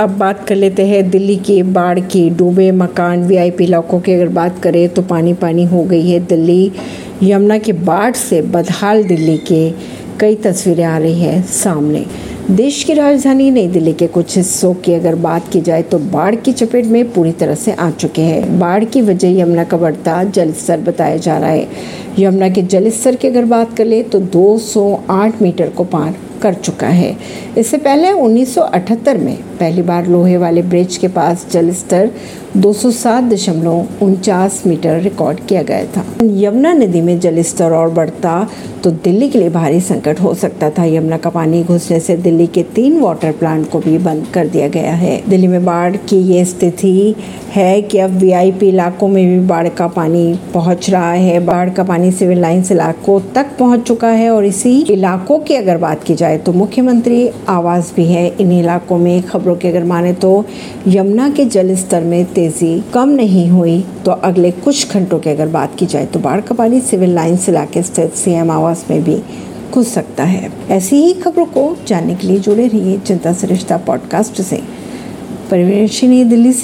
अब बात कर लेते हैं दिल्ली के बाढ़ की डूबे मकान। वीआईपी इलाकों की अगर बात करें तो पानी पानी हो गई है दिल्ली। यमुना के बाढ़ से बदहाल दिल्ली के कई तस्वीरें आ रही हैं सामने। देश की राजधानी नई दिल्ली के कुछ हिस्सों की अगर बात की जाए तो बाढ़ की चपेट में पूरी तरह से आ चुके हैं। बाढ़ की वजह यमुना का बढ़ता जल स्तर बताया जा रहा है। यमुना के जल स्तर की अगर बात कर ले तो 208 मीटर को पार कर चुका है। इससे पहले 1978 में पहली बार लोहे वाले ब्रिज के पास जल स्तर दो मीटर रिकॉर्ड किया गया था। यमुना नदी में जल स्तर और बढ़ता तो दिल्ली के लिए भारी संकट हो सकता था। यमुना का पानी घुसने से दिल्ली के तीन वाटर प्लांट को भी बंद कर दिया गया है। दिल्ली में बाढ़ की ये स्थिति है कि अब वीआईपी इलाकों में भी बाढ़ का पानी पहुँच रहा है। बाढ़ का पानी सिविल लाइन्स इलाकों तक पहुँच चुका है और इसी इलाकों की अगर बात की जाए तो मुख्यमंत्री आवास भी है। इन इलाकों में खबरों की अगर माने तो यमुना के जल स्तर में तेज़ी कम नहीं हुई तो अगले कुछ घंटों की अगर बात की जाए तो बाढ़ का पानी सिविल लाइन्स इलाके स्थित सीएम आवास में भी घुस सकता है। ऐसी ही खबरों को जानने के लिए जुड़े रहिए जनता सरिश्ता रिश्ता पॉडकास्ट से। परवीन दिल्ली से।